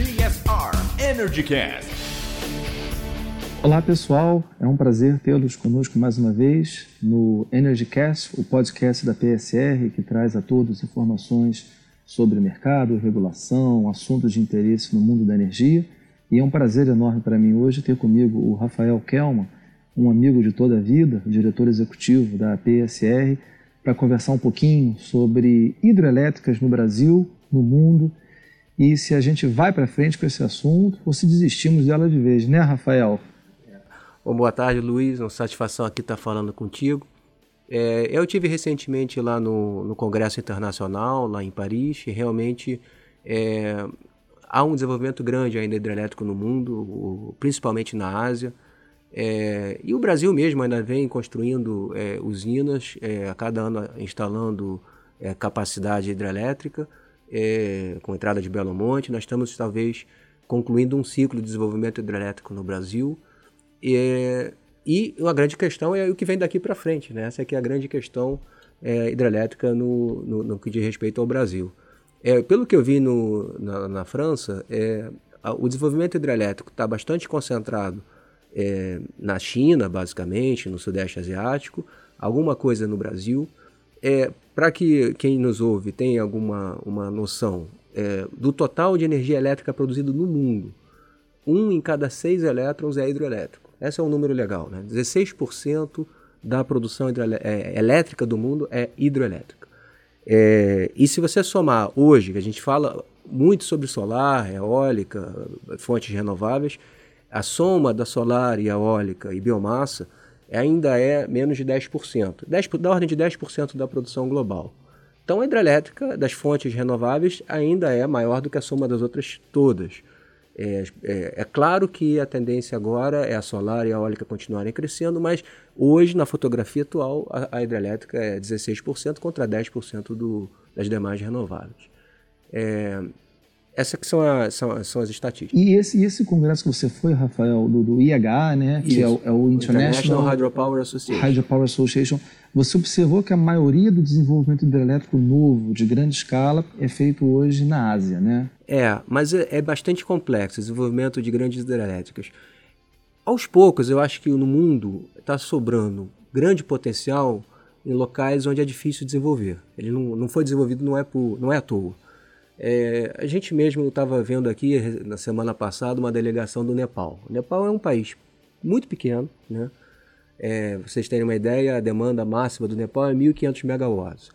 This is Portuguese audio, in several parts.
CSR Energy Cast. Olá pessoal, é um prazer tê-los conosco mais uma vez no EnergyCast, o podcast da PSR que traz a todos informações sobre mercado, regulação, assuntos de interesse no mundo da energia. E é um prazer enorme para mim hoje ter comigo o Rafael Kelman, um amigo de toda a vida, diretor executivo da PSR, para conversar um pouquinho sobre hidrelétricas no Brasil, no mundo, e se a gente vai para frente com esse assunto ou se desistimos dela de vez, né, Rafael? Bom, boa tarde, Luiz. Uma satisfação aqui estar falando contigo. É, eu tive recentemente lá no, no, Congresso Internacional, lá em Paris, e realmente é, há um desenvolvimento grande ainda hidrelétrico no mundo, principalmente na Ásia. É, e o Brasil mesmo ainda vem construindo é, usinas, é, a cada ano instalando é, capacidade hidrelétrica, com entrada de Belo Monte. Nós estamos talvez concluindo um ciclo de desenvolvimento hidrelétrico no Brasil. E, e uma grande questão é o que vem daqui para frente, né? Essa aqui é a grande questão é, hidrelétrica no, no, no, que diz respeito ao Brasil. É, pelo que eu vi no, na, na França, é, o desenvolvimento hidrelétrico está bastante concentrado é, na China, basicamente, no Sudeste Asiático, alguma coisa no Brasil. É, Para que quem nos ouve tenha alguma uma noção é, do total de energia elétrica produzido no mundo, um em cada seis elétrons é hidroelétrico. Esse é um número legal, né? 16% da produção é, elétrica do mundo é hidroelétrica. É, e se você somar hoje, que a gente fala muito sobre solar, eólica, fontes renováveis, a soma da solar e eólica e biomassa ainda é menos de 10%, 10 da ordem de 10% da produção global. Então a hidrelétrica das fontes renováveis ainda é maior do que a soma das outras todas. É, é, é, claro que a tendência agora é a solar e a eólica continuarem crescendo, mas hoje, na fotografia atual, a, a hidrelétrica é 16% contra 10% do, das demais renováveis. É, essas que são, a, são, são, as estatísticas. E esse, esse congresso que você foi, Rafael, do, do IH, né, que é o, é o, International, International Hydropower Association. Hydropower Association, você observou que a maioria do desenvolvimento hidrelétrico novo, de grande escala, é feito hoje na Ásia, né? É, mas é, é bastante complexo o desenvolvimento de grandes hidrelétricas. Aos poucos, eu acho que no mundo está sobrando grande potencial em locais onde é difícil desenvolver. Ele não, não foi desenvolvido, não é, por, não é à toa. É, a gente mesmo estava vendo aqui na semana passada uma delegação do Nepal. O Nepal é um país muito pequeno, né? É, vocês terem uma ideia, a demanda máxima do Nepal é 1.500 megawatts.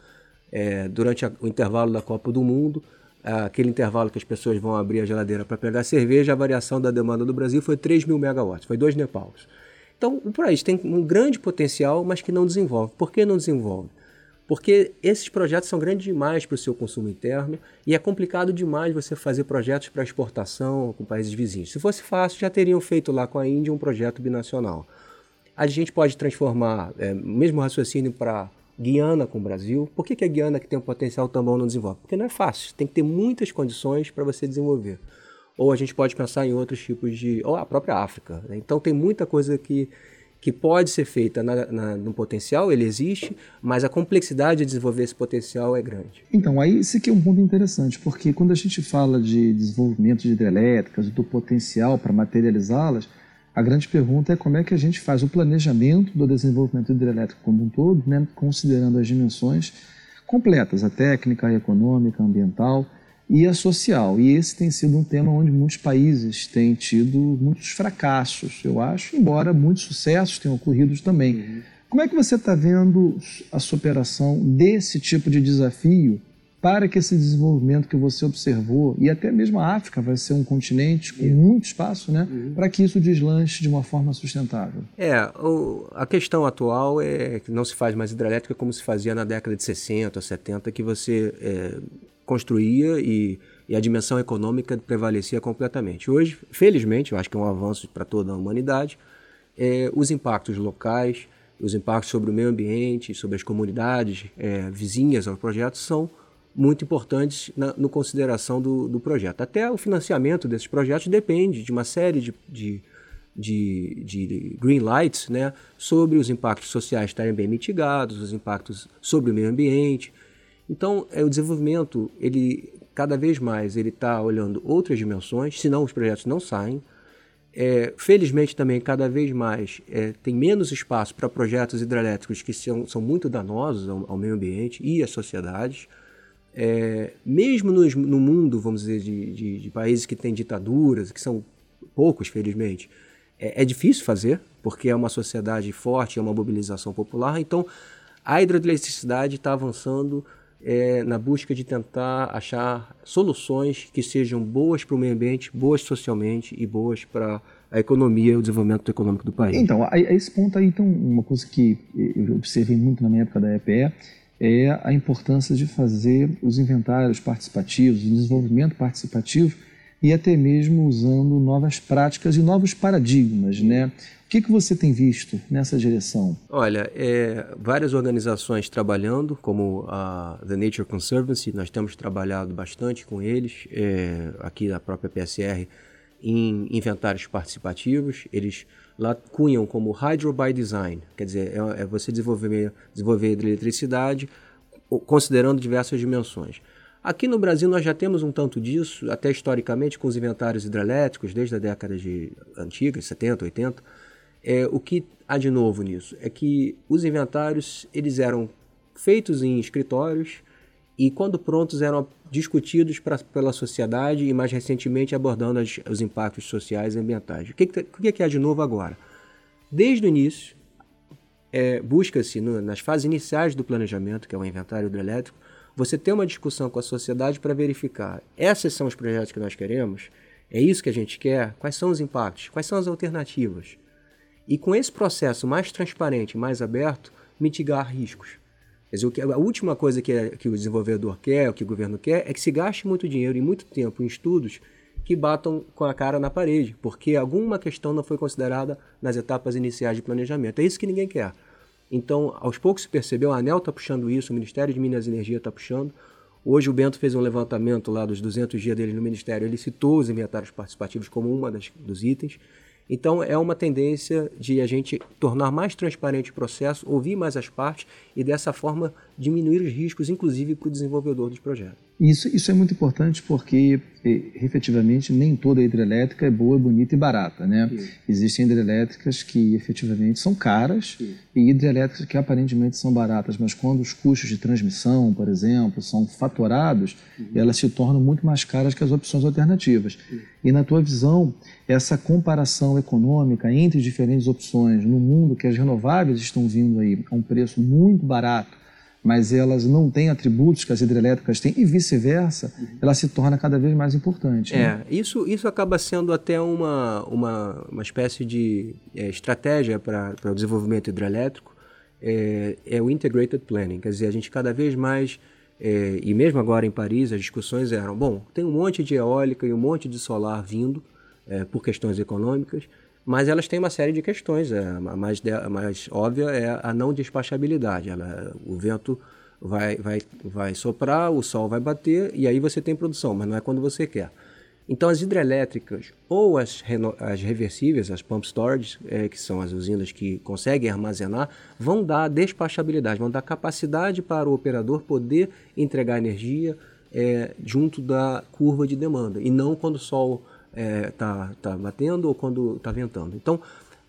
É, durante a, o intervalo da Copa do Mundo, aquele intervalo que as pessoas vão abrir a geladeira para pegar cerveja, a variação da demanda do Brasil foi 3 mil megawatts, foi dois Nepaus. Então, o país tem um grande potencial, mas que não desenvolve. Por que não desenvolve? Porque esses projetos são grandes demais para o seu consumo interno e é complicado demais você fazer projetos para exportação com países vizinhos. Se fosse fácil, já teriam feito lá com a Índia um projeto binacional. A gente pode transformar é, o mesmo raciocínio para Guiana com o Brasil. Por que, que a Guiana, que tem um potencial tão bom, não desenvolve? Porque não é fácil, tem que ter muitas condições para você desenvolver. Ou a gente pode pensar em outros tipos de. ou a própria África. Né? Então tem muita coisa que que pode ser feita na, na, no potencial, ele existe, mas a complexidade de desenvolver esse potencial é grande. Então, aí esse aqui é um ponto interessante, porque quando a gente fala de desenvolvimento de hidrelétricas, do potencial para materializá-las, a grande pergunta é como é que a gente faz o planejamento do desenvolvimento hidrelétrico como um todo, né, considerando as dimensões completas, a técnica, a econômica, a ambiental, e a social. E esse tem sido um tema onde muitos países têm tido muitos fracassos, eu acho, embora muitos sucessos tenham ocorrido também. Uhum. Como é que você está vendo a superação desse tipo de desafio para que esse desenvolvimento que você observou, e até mesmo a África vai ser um continente com uhum. muito espaço, né, uhum. para que isso deslanche de uma forma sustentável? É, o, a questão atual é que não se faz mais hidrelétrica como se fazia na década de 60, 70, que você é, construía e, e a dimensão econômica prevalecia completamente. Hoje, felizmente, eu acho que é um avanço para toda a humanidade, é, os impactos locais, os impactos sobre o meio ambiente, sobre as comunidades é, vizinhas ao projeto são muito importantes na no consideração do, do, projeto. Até o financiamento desses projetos depende de uma série de, de, de, de green lights né, sobre os impactos sociais estarem bem mitigados, os impactos sobre o meio ambiente, então, é, o desenvolvimento ele cada vez mais ele está olhando outras dimensões, senão os projetos não saem. É, felizmente também, cada vez mais, é, tem menos espaço para projetos hidrelétricos que são, são muito danosos ao, ao meio ambiente e às sociedades. É, mesmo no mundo, vamos dizer, de, de, de, países que têm ditaduras, que são poucos, felizmente, é, é, difícil fazer, porque é uma sociedade forte, é uma mobilização popular. Então, a hidroeletricidade está avançando é, na busca de tentar achar soluções que sejam boas para o meio ambiente, boas socialmente e boas para a economia e o desenvolvimento econômico do país. Então, a, a esse ponto aí, então, uma coisa que eu observei muito na minha época da EPE é a importância de fazer os inventários participativos, o desenvolvimento participativo e até mesmo usando novas práticas e novos paradigmas, né? O que, que você tem visto nessa direção? Olha, é, várias organizações trabalhando, como a The Nature Conservancy, nós temos trabalhado bastante com eles, é, aqui na própria PSR, em inventários participativos. Eles lá cunham como Hydro by Design, quer dizer, é, é você desenvolver, desenvolver eletricidade considerando diversas dimensões. Aqui no Brasil nós já temos um tanto disso, até historicamente com os inventários hidrelétricos, desde a década de antiga, 70, 80, é, o que há de novo nisso é que os inventários eles eram feitos em escritórios e, quando prontos, eram discutidos pra, pela sociedade e, mais recentemente, abordando as, os impactos sociais e ambientais. O que, que, o que há de novo agora? Desde o início, é, busca-se, nas fases iniciais do planejamento, que é o inventário hidrelétrico, você ter uma discussão com a sociedade para verificar esses são os projetos que nós queremos, é isso que a gente quer, quais são os impactos, quais são as alternativas. E com esse processo mais transparente, mais aberto, mitigar riscos. Quer dizer, a última coisa que, é, que o desenvolvedor quer, o que o governo quer, é que se gaste muito dinheiro e muito tempo em estudos que batam com a cara na parede, porque alguma questão não foi considerada nas etapas iniciais de planejamento. É isso que ninguém quer. Então, aos poucos se percebeu, a ANEL está puxando isso, o Ministério de Minas e Energia está puxando. Hoje o Bento fez um levantamento lá dos 200 dias dele no Ministério, ele citou os inventários participativos como uma das, dos itens. Então é uma tendência de a gente tornar mais transparente o processo, ouvir mais as partes e dessa forma diminuir os riscos, inclusive para o desenvolvedor dos projetos. Isso, isso é muito importante porque, efetivamente, nem toda hidrelétrica é boa, bonita e barata. Né? Existem hidrelétricas que efetivamente são caras e hidrelétricas que aparentemente são baratas, mas quando os custos de transmissão, por exemplo, são fatorados, uhum. elas se tornam muito mais caras que as opções alternativas. E na tua visão, essa comparação econômica entre diferentes opções no mundo que as renováveis estão vindo aí a um preço muito barato, mas elas não têm atributos que as hidrelétricas têm, e vice-versa, ela se torna cada vez mais importante. Né? É, isso, isso acaba sendo até uma, uma, uma espécie de é, estratégia para o desenvolvimento hidrelétrico, é, é, o Integrated Planning, quer dizer, a gente cada vez mais, é, e mesmo agora em Paris, as discussões eram, bom, tem um monte de eólica e um monte de solar vindo é, por questões econômicas, mas elas têm uma série de questões. É, a, mais, a mais óbvia é a não despachabilidade. Ela, o vento vai, vai, vai soprar, o sol vai bater e aí você tem produção, mas não é quando você quer. Então, as hidrelétricas ou as, as reversíveis, as pump storage, é, que são as usinas que conseguem armazenar, vão dar despachabilidade, vão dar capacidade para o operador poder entregar energia é, junto da curva de demanda e não quando o sol é, tá, tá batendo ou quando está ventando. Então,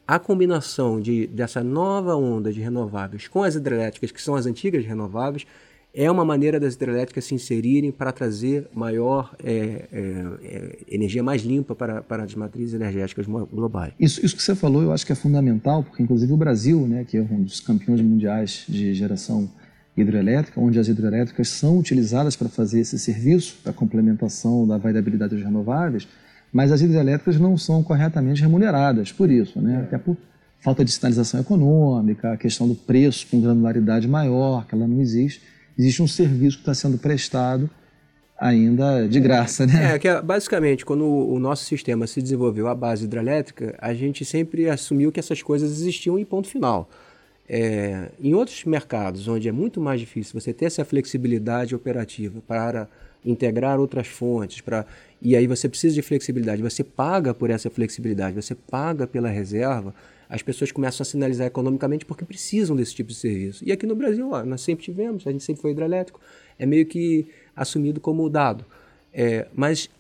a combinação de, dessa nova onda de renováveis com as hidrelétricas, que são as antigas renováveis, é uma maneira das hidrelétricas se inserirem para trazer maior é, é, é, energia mais limpa para, para as matrizes energéticas globais. Isso, isso que você falou eu acho que é fundamental, porque inclusive o Brasil, né, que é um dos campeões mundiais de geração hidrelétrica, onde as hidrelétricas são utilizadas para fazer esse serviço da complementação da variabilidade das renováveis, mas as hidrelétricas não são corretamente remuneradas por isso, né? até por falta de sinalização econômica, a questão do preço com granularidade maior, que ela não existe. Existe um serviço que está sendo prestado ainda de graça, né? É, que é, basicamente, quando o nosso sistema se desenvolveu à base hidrelétrica, a gente sempre assumiu que essas coisas existiam em ponto final. É, em outros mercados, onde é muito mais difícil você ter essa flexibilidade operativa para integrar outras fontes, para e aí você precisa de flexibilidade, você paga por essa flexibilidade, você paga pela reserva, as pessoas começam a sinalizar economicamente porque precisam desse tipo de serviço. E aqui no Brasil, ó, nós sempre tivemos, a gente sempre foi hidrelétrico, é meio que assumido como dado. É, mas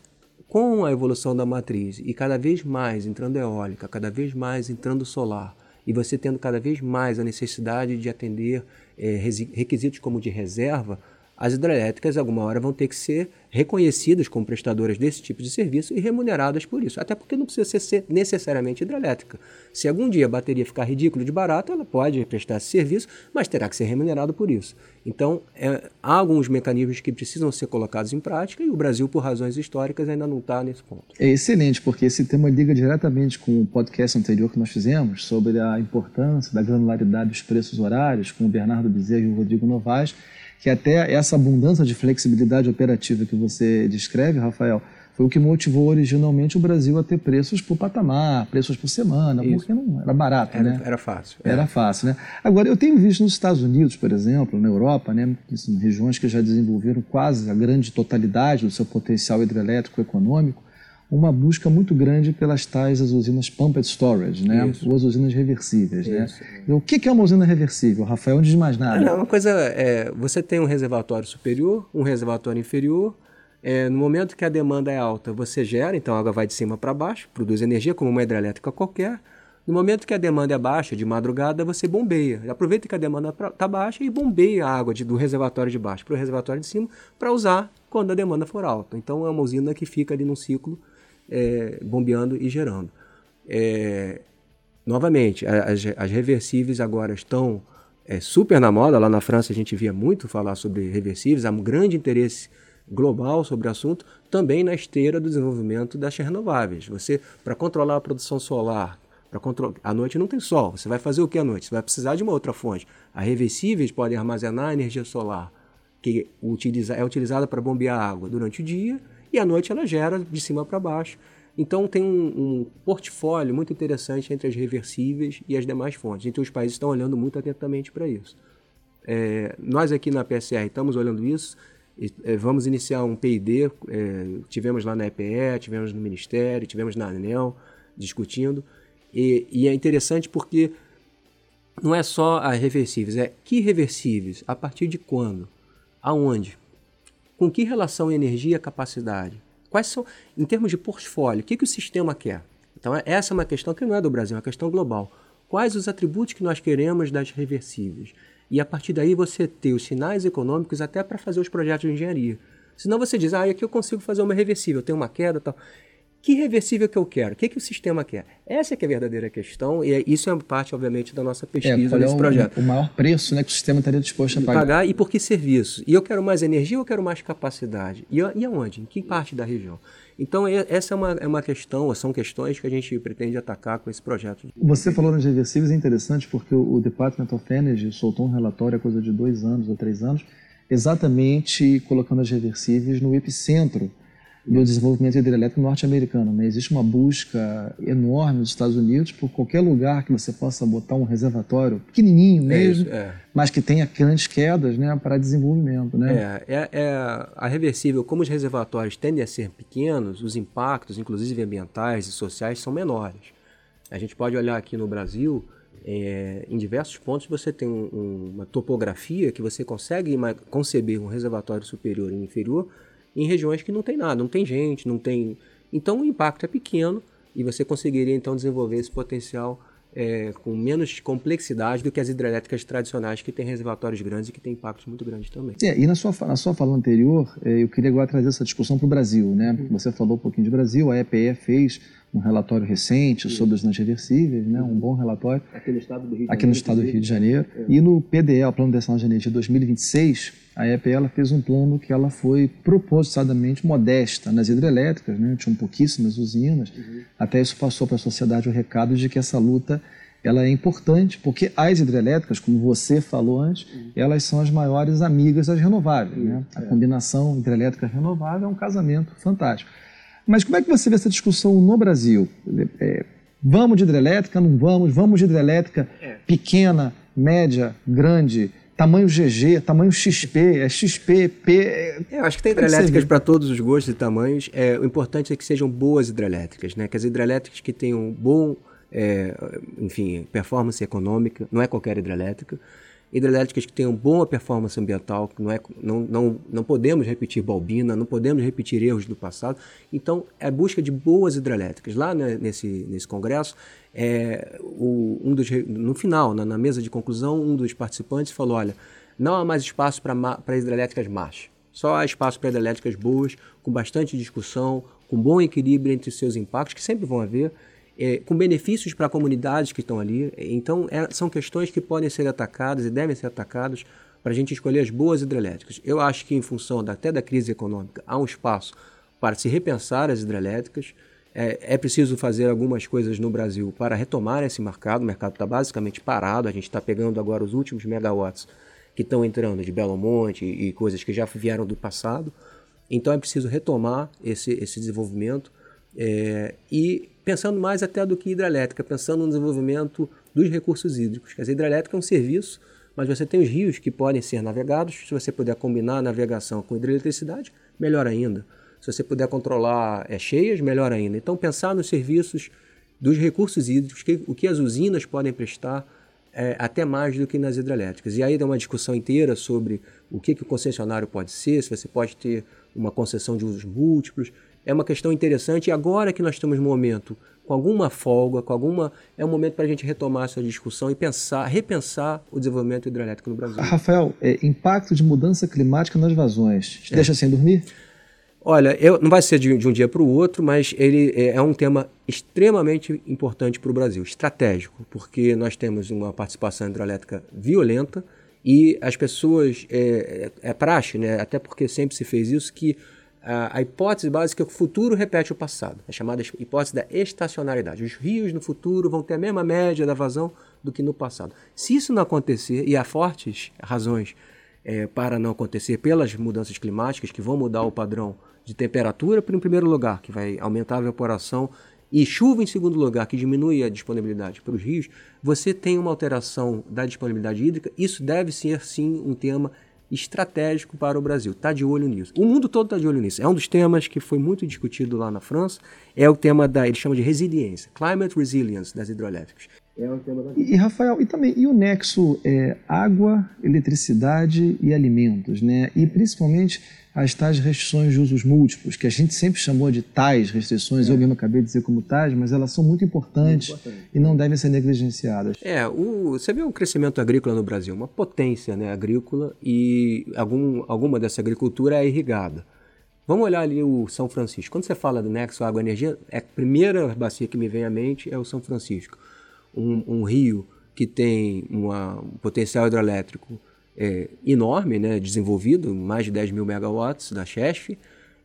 com a evolução da matriz e cada vez mais entrando eólica, cada vez mais entrando solar, e você tendo cada vez mais a necessidade de atender é, requisitos como de reserva, as hidrelétricas, alguma hora, vão ter que ser reconhecidas como prestadoras desse tipo de serviço e remuneradas por isso. Até porque não precisa ser necessariamente hidrelétrica. Se algum dia a bateria ficar ridículo de barato, ela pode prestar esse serviço, mas terá que ser remunerada por isso. Então, é, há alguns mecanismos que precisam ser colocados em prática e o Brasil, por razões históricas, ainda não está nesse ponto. É excelente, porque esse tema liga diretamente com o podcast anterior que nós fizemos sobre a importância da granularidade dos preços horários, com o Bernardo Bezerra e o Rodrigo Novaes que até essa abundância de flexibilidade operativa que você descreve, Rafael, foi o que motivou originalmente o Brasil a ter preços por patamar, preços por semana, Isso. porque não era barato, era, né? Era fácil. Era é. fácil, né? Agora, eu tenho visto nos Estados Unidos, por exemplo, na Europa, né, regiões que já desenvolveram quase a grande totalidade do seu potencial hidrelétrico econômico, uma busca muito grande pelas tais as usinas pumped storage, né? Isso. ou as usinas reversíveis. Né? O que é uma usina reversível, Rafael? Antes de mais nada. Não, uma coisa é, você tem um reservatório superior, um reservatório inferior. É, no momento que a demanda é alta, você gera, então a água vai de cima para baixo, produz energia como uma hidrelétrica qualquer. No momento que a demanda é baixa, de madrugada, você bombeia. Aproveita que a demanda está baixa e bombeia a água de, do reservatório de baixo para o reservatório de cima para usar quando a demanda for alta. Então é uma usina que fica ali num ciclo é, bombeando e gerando. É, novamente, as, as, reversíveis agora estão é, super na moda. Lá na França a gente via muito falar sobre reversíveis, há um grande interesse global sobre o assunto, também na esteira do desenvolvimento das renováveis. Você, para controlar a produção solar, para controlar, à noite não tem sol, você vai fazer o que à noite? Você vai precisar de uma outra fonte. As reversíveis podem armazenar energia solar, que utiliza, é utilizada para bombear água durante o dia e à noite ela gera de cima para baixo. Então tem um, um, portfólio muito interessante entre as reversíveis e as demais fontes. Então os países estão olhando muito atentamente para isso. É, nós aqui na PSR estamos olhando isso. E, é, vamos iniciar um PID. É, tivemos lá na EPE, tivemos no Ministério, tivemos na ANEL discutindo. E, e é interessante porque não é só as reversíveis, é que reversíveis, a partir de quando, aonde, com que relação energia e capacidade? Quais são, em termos de portfólio, o que, que o sistema quer? Então, é, essa é uma questão que não é do Brasil, é uma questão global. Quais os atributos que nós queremos das reversíveis? E a partir daí você ter os sinais econômicos até para fazer os projetos de engenharia. Senão você diz, ah, aqui eu consigo fazer uma reversível, eu tenho uma queda tal. Que reversível que eu quero? O que, que o sistema quer? Essa é que é a verdadeira questão e é, isso é parte, obviamente, da nossa pesquisa é, nesse é o, projeto. O maior preço né, que o sistema estaria disposto a pagar. pagar. E por que serviço? E eu quero mais energia ou eu quero mais capacidade? E, e aonde? Em que parte da região? Então, essa é uma, é uma questão, são questões que a gente pretende atacar com esse projeto. Você falou nas reversíveis, é interessante porque o Department of Energy soltou um relatório há coisa de dois anos ou três anos, exatamente colocando as reversíveis no epicentro do desenvolvimento hidrelétrico norte-americano. Né? Existe uma busca enorme nos Estados Unidos por qualquer lugar que você possa botar um reservatório pequenininho é mesmo, é é. mas que tenha grandes quedas né, para desenvolvimento. Né? É, é, é, a reversível, como os reservatórios tendem a ser pequenos, os impactos, inclusive ambientais e sociais, são menores. A gente pode olhar aqui no Brasil, é, em diversos pontos você tem um, uma topografia que você consegue conceber um reservatório superior e inferior em regiões que não tem nada, não tem gente, não tem. Então o impacto é pequeno e você conseguiria então desenvolver esse potencial é, com menos complexidade do que as hidrelétricas tradicionais que têm reservatórios grandes e que têm impactos muito grandes também. É, e na sua, na sua fala anterior, é, eu queria agora trazer essa discussão para o Brasil. Né? Uhum. Você falou um pouquinho de Brasil, a EPE fez um relatório recente sobre os não reversíveis, né? um bom relatório. Aqui no estado do Rio de Janeiro. Aqui no estado do Rio de Janeiro. É. E no PDE, o Plano de Ação de Energia 2026, a EPE ela fez um plano que ela foi propositadamente modesta nas hidrelétricas, né? tinham pouquíssimas usinas. Uhum. Até isso passou para a sociedade o recado de que essa luta ela é importante, porque as hidrelétricas, como você falou antes, uhum. elas são as maiores amigas das renováveis. Né? A é. combinação hidrelétrica renovável é um casamento fantástico. Mas como é que você vê essa discussão no Brasil? É, vamos de hidrelétrica, não vamos? Vamos de hidrelétrica é. pequena, média, grande? Tamanho GG, tamanho XP, é XP, P. É... Eu acho que tem hidrelétricas para todos os gostos e tamanhos. É, o importante é que sejam boas hidrelétricas, né? Que as hidrelétricas que tenham bom, é, enfim, performance econômica, não é qualquer hidrelétrica. Hidrelétricas que tenham boa performance ambiental, não, é, não, não, não podemos repetir balbina, não podemos repetir erros do passado. Então, é a busca de boas hidrelétricas. Lá né, nesse, nesse congresso, é, o, um dos, no final, na, na, mesa de conclusão, um dos participantes falou, olha, não há mais espaço para hidrelétricas más. Só há espaço para hidrelétricas boas, com bastante discussão, com bom equilíbrio entre seus impactos, que sempre vão haver, é, com benefícios para comunidades que estão ali. Então, é, são questões que podem ser atacadas e devem ser atacadas para a gente escolher as boas hidrelétricas. Eu acho que, em função da, até da crise econômica, há um espaço para se repensar as hidrelétricas. É, é preciso fazer algumas coisas no Brasil para retomar esse mercado. O mercado está basicamente parado. A gente está pegando agora os últimos megawatts que estão entrando de Belo Monte e coisas que já vieram do passado. Então é preciso retomar esse, esse desenvolvimento é, e pensando mais até do que hidrelétrica, pensando no desenvolvimento dos recursos hídricos. Quer dizer, hidrelétrica é um serviço, mas você tem os rios que podem ser navegados. Se você puder combinar a navegação com hidroeletricidade, melhor ainda. Se você puder controlar é, cheias, melhor ainda. Então, pensar nos serviços dos recursos hídricos, que, o que as usinas podem prestar, é, até mais do que nas hidrelétricas. E aí dá uma discussão inteira sobre o que, que o concessionário pode ser, se você pode ter uma concessão de usos múltiplos é uma questão interessante. E agora que nós estamos no momento com alguma folga, com alguma. É um momento para a gente retomar essa discussão e pensar, repensar o desenvolvimento hidrelétrico no Brasil. Rafael, é, impacto de mudança climática nas vazões. Te é. deixa sem dormir? Olha, eu, não vai ser de, de um dia para o outro, mas ele é, é um tema extremamente importante para o Brasil, estratégico, porque nós temos uma participação hidrelétrica violenta e as pessoas, é, é, é praxe, né, até porque sempre se fez isso, que a, hipótese básica é que o futuro repete o passado, é chamada hipótese da estacionalidade. Os rios no futuro vão ter a mesma média da vazão do que no passado. Se isso não acontecer, e há fortes razões é, para não acontecer pelas mudanças climáticas que vão mudar o padrão de temperatura, em primeiro lugar, que vai aumentar a evaporação, e chuva em segundo lugar, que diminui a disponibilidade para os rios, você tem uma alteração da disponibilidade hídrica. Isso deve ser, sim, um tema estratégico para o Brasil. Está de olho nisso. O mundo todo está de olho nisso. É um dos temas que foi muito discutido lá na França. É o tema da, ele chama de resiliência, climate resilience das hidrelétricas. É um tema e, e, Rafael, e também e o nexo é, água, eletricidade e alimentos, né? E principalmente as tais restrições de usos múltiplos, que a gente sempre chamou de tais restrições, é. eu mesmo acabei de dizer como tais, mas elas são muito importantes muito importante. e não devem ser negligenciadas. É, o, você vê o crescimento agrícola no Brasil, uma potência né, agrícola e algum, alguma dessa agricultura é irrigada. Vamos olhar ali o São Francisco. Quando você fala do nexo água-energia, é a primeira bacia que me vem à mente é o São Francisco. Um, um rio que tem uma, um potencial hidrelétrico é, enorme, né, desenvolvido, mais de 10 mil megawatts da Chesf,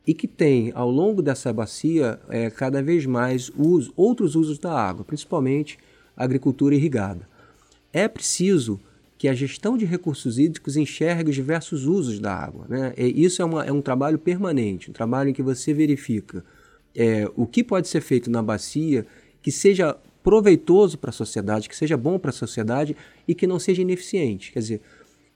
e que tem ao longo dessa bacia é, cada vez mais uso, outros usos da água, principalmente agricultura irrigada. É preciso que a gestão de recursos hídricos enxergue os diversos usos da água. Né? E isso é, uma, é um trabalho permanente, um trabalho em que você verifica é, o que pode ser feito na bacia que seja proveitoso para a sociedade, que seja bom para a sociedade e que não seja ineficiente. Quer dizer,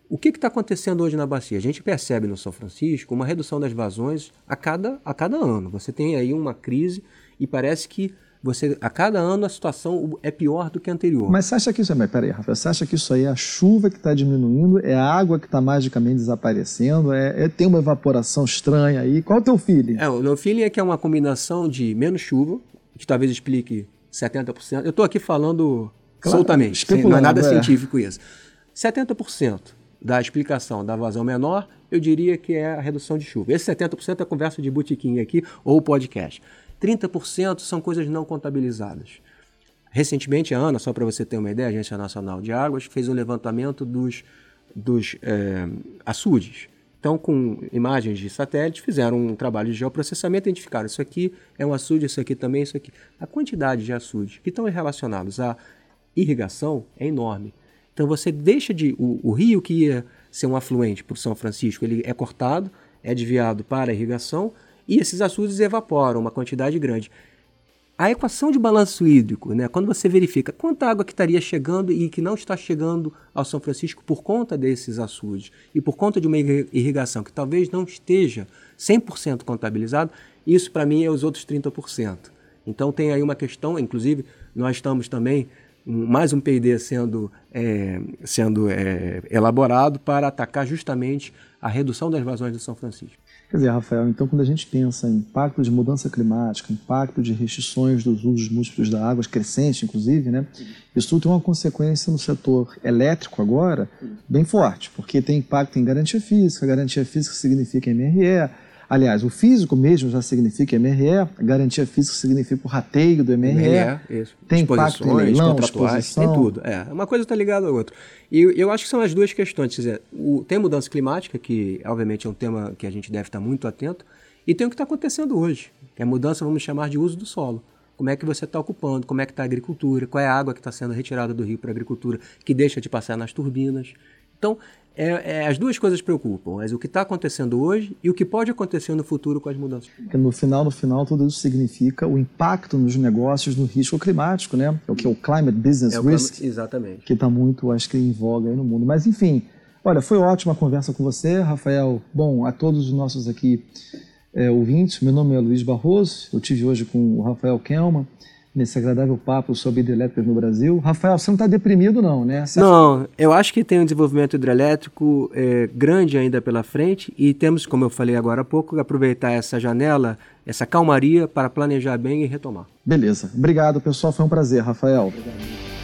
o que está acontecendo hoje na bacia? A gente percebe no São Francisco uma redução das vazões a cada, a cada ano. Você tem aí uma crise e parece que você a cada ano a situação é pior do que a anterior. Mas você acha que isso é. Peraí, Rafael, você acha que isso aí é a chuva que está diminuindo, é a água que está magicamente desaparecendo, é, é, tem uma evaporação estranha aí? Qual é o teu feeling? É, o meu feeling é que é uma combinação de menos chuva, que talvez explique 70%. Eu estou aqui falando claro, soltamente, sem, não é nada é. científico isso. 70% da explicação da vazão menor, eu diria que é a redução de chuva. Esse 70% é conversa de botiquim aqui ou podcast. 30% são coisas não contabilizadas. Recentemente, a ANA, só para você ter uma ideia, a Agência Nacional de Águas, fez um levantamento dos, dos é, açudes. Então, com imagens de satélite, fizeram um trabalho de geoprocessamento, identificaram isso aqui é um açude, isso aqui também, isso aqui. A quantidade de açudes que estão relacionados à irrigação é enorme. Então você deixa de. O, o rio que ia ser um afluente para o São Francisco, ele é cortado, é desviado para a irrigação e esses açudes evaporam uma quantidade grande. A equação de balanço hídrico, né, quando você verifica quanta água que estaria chegando e que não está chegando ao São Francisco por conta desses açudes e por conta de uma irrigação que talvez não esteja 100% contabilizado, isso para mim é os outros 30%. Então tem aí uma questão, inclusive nós estamos também mais um P&D sendo, é, sendo é, elaborado para atacar justamente a redução das vazões do São Francisco. Quer dizer, Rafael, então quando a gente pensa em impacto de mudança climática, impacto de restrições dos usos múltiplos da água, crescente inclusive, né? Isso tudo tem uma consequência no setor elétrico agora bem forte, porque tem impacto em garantia física, garantia física significa MRE, Aliás, o físico mesmo já significa MRE, garantia física significa o rateio do MRE. MRE isso. Tem impacto em leilão, exposição. Tem tudo. É, uma coisa está ligada à outra. E eu acho que são as duas questões. Quer dizer, o, tem mudança climática, que obviamente é um tema que a gente deve estar muito atento, e tem o que está acontecendo hoje, que é a mudança, vamos chamar de uso do solo. Como é que você está ocupando, como é que está a agricultura, qual é a água que está sendo retirada do rio para a agricultura, que deixa de passar nas turbinas. Então, é, é, as duas coisas preocupam, mas o que está acontecendo hoje e o que pode acontecer no futuro com as mudanças. Porque no final, no final, tudo isso significa o impacto nos negócios no risco climático, né? É o que é o climate business é risk, exatamente, que está muito, acho que, em voga aí no mundo. Mas enfim, olha, foi ótima a conversa com você, Rafael. Bom, a todos os nossos aqui é, ouvintes, meu nome é Luiz Barroso. Eu tive hoje com o Rafael Kelman nesse agradável papo sobre hidrelétricas no Brasil. Rafael, você não está deprimido não, né? Você não, acha... eu acho que tem um desenvolvimento hidrelétrico é, grande ainda pela frente e temos, como eu falei agora há pouco, aproveitar essa janela, essa calmaria para planejar bem e retomar. Beleza. Obrigado, pessoal. Foi um prazer, Rafael. Obrigado.